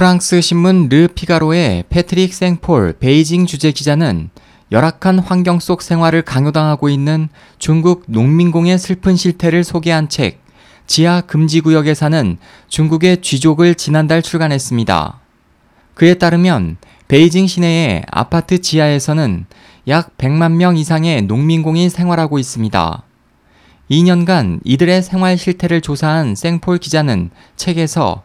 프랑스 신문 르 피가로의 패트릭 생폴 베이징 주재 기자는 열악한 환경 속 생활을 강요당하고 있는 중국 농민공의 슬픈 실태를 소개한 책 지하 금지 구역에 사는 중국의 쥐족을 지난달 출간했습니다. 그에 따르면 베이징 시내의 아파트 지하에서는 약 100만 명 이상의 농민공이 생활하고 있습니다. 2년간 이들의 생활 실태를 조사한 생폴 기자는 책에서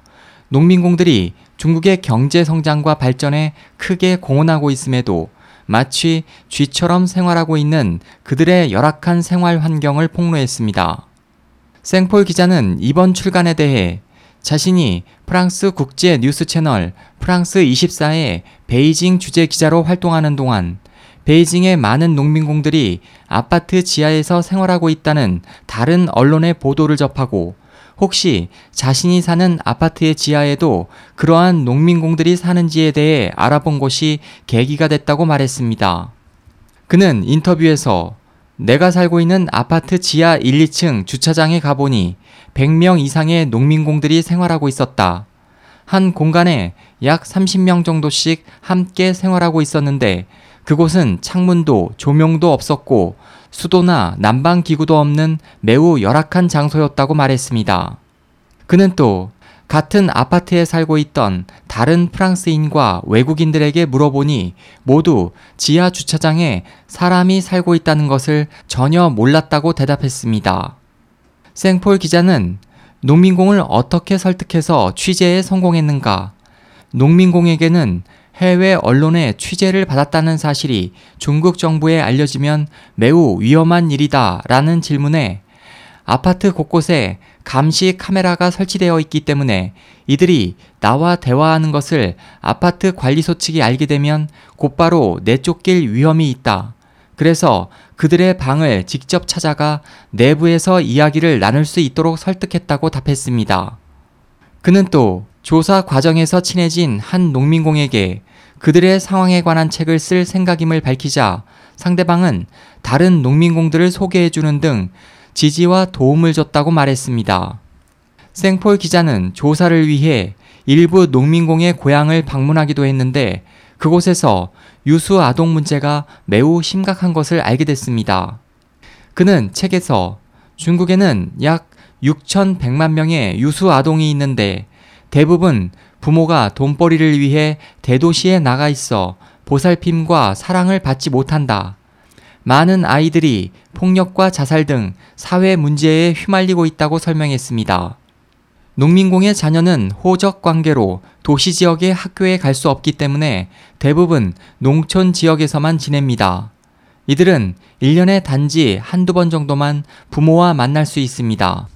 농민공들이 중국의 경제 성장과 발전에 크게 공헌하고 있음에도 마치 쥐처럼 생활하고 있는 그들의 열악한 생활 환경을 폭로했습니다. 생폴 기자는 이번 출간에 대해 자신이 프랑스 국제 뉴스 채널 프랑스 24의 베이징 주재 기자로 활동하는 동안 베이징의 많은 농민공들이 아파트 지하에서 생활하고 있다는 다른 언론의 보도를 접하고 혹시 자신이 사는 아파트의 지하에도 그러한 농민공들이 사는지에 대해 알아본 것이 계기가 됐다고 말했습니다. 그는 인터뷰에서 내가 살고 있는 아파트 지하 1, 2층 주차장에 가보니 100명 이상의 농민공들이 생활하고 있었다. 한 공간에 약 30명 정도씩 함께 생활하고 있었는데 그곳은 창문도 조명도 없었고 수도나 난방 기구도 없는 매우 열악한 장소였다고 말했습니다. 그는 또 같은 아파트에 살고 있던 다른 프랑스인과 외국인들에게 물어보니 모두 지하 주차장에 사람이 살고 있다는 것을 전혀 몰랐다고 대답했습니다. 생폴 기자는 농민공을 어떻게 설득해서 취재에 성공했는가? 농민공에게는 해외 언론의 취재를 받았다는 사실이 중국 정부에 알려지면 매우 위험한 일이다 라는 질문에 아파트 곳곳에 감시 카메라가 설치되어 있기 때문에 이들이 나와 대화하는 것을 아파트 관리소 측이 알게 되면 곧바로 내쫓길 위험이 있다. 그래서 그들의 방을 직접 찾아가 내부에서 이야기를 나눌 수 있도록 설득했다고 답했습니다. 그는 또 조사 과정에서 친해진 한 농민공에게 그들의 상황에 관한 책을 쓸 생각임을 밝히자 상대방은 다른 농민공들을 소개해 주는 등 지지와 도움을 줬다고 말했습니다. 생폴 기자는 조사를 위해 일부 농민공의 고향을 방문하기도 했는데 그곳에서 유수 아동 문제가 매우 심각한 것을 알게 됐습니다. 그는 책에서 중국에는 약 6,100만 명의 유수 아동이 있는데 대부분 부모가 돈벌이를 위해 대도시에 나가 있어 보살핌과 사랑을 받지 못한다. 많은 아이들이 폭력과 자살 등 사회 문제에 휘말리고 있다고 설명했습니다. 농민공의 자녀는 호적 관계로 도시 지역의 학교에 갈 수 없기 때문에 대부분 농촌 지역에서만 지냅니다. 이들은 1년에 단지 한두 번 정도만 부모와 만날 수 있습니다.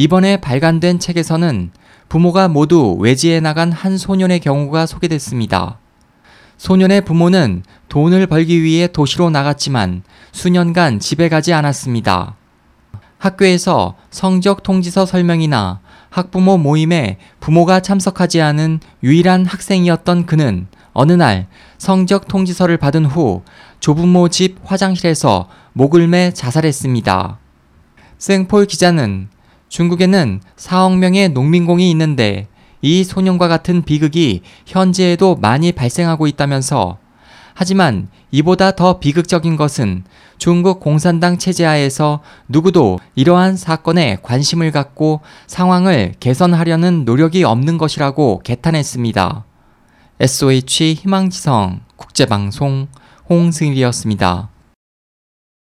이번에 발간된 책에서는 부모가 모두 외지에 나간 한 소년의 경우가 소개됐습니다. 소년의 부모는 돈을 벌기 위해 도시로 나갔지만 수년간 집에 가지 않았습니다. 학교에서 성적 통지서 설명이나 학부모 모임에 부모가 참석하지 않은 유일한 학생이었던 그는 어느 날 성적 통지서를 받은 후 조부모 집 화장실에서 목을 매 자살했습니다. 생폴 기자는 중국에는 4억 명의 농민공이 있는데 이 소년과 같은 비극이 현재에도 많이 발생하고 있다면서 하지만 이보다 더 비극적인 것은 중국 공산당 체제하에서 누구도 이러한 사건에 관심을 갖고 상황을 개선하려는 노력이 없는 것이라고 개탄했습니다. SOH 희망지성 국제방송 홍승일이었습니다.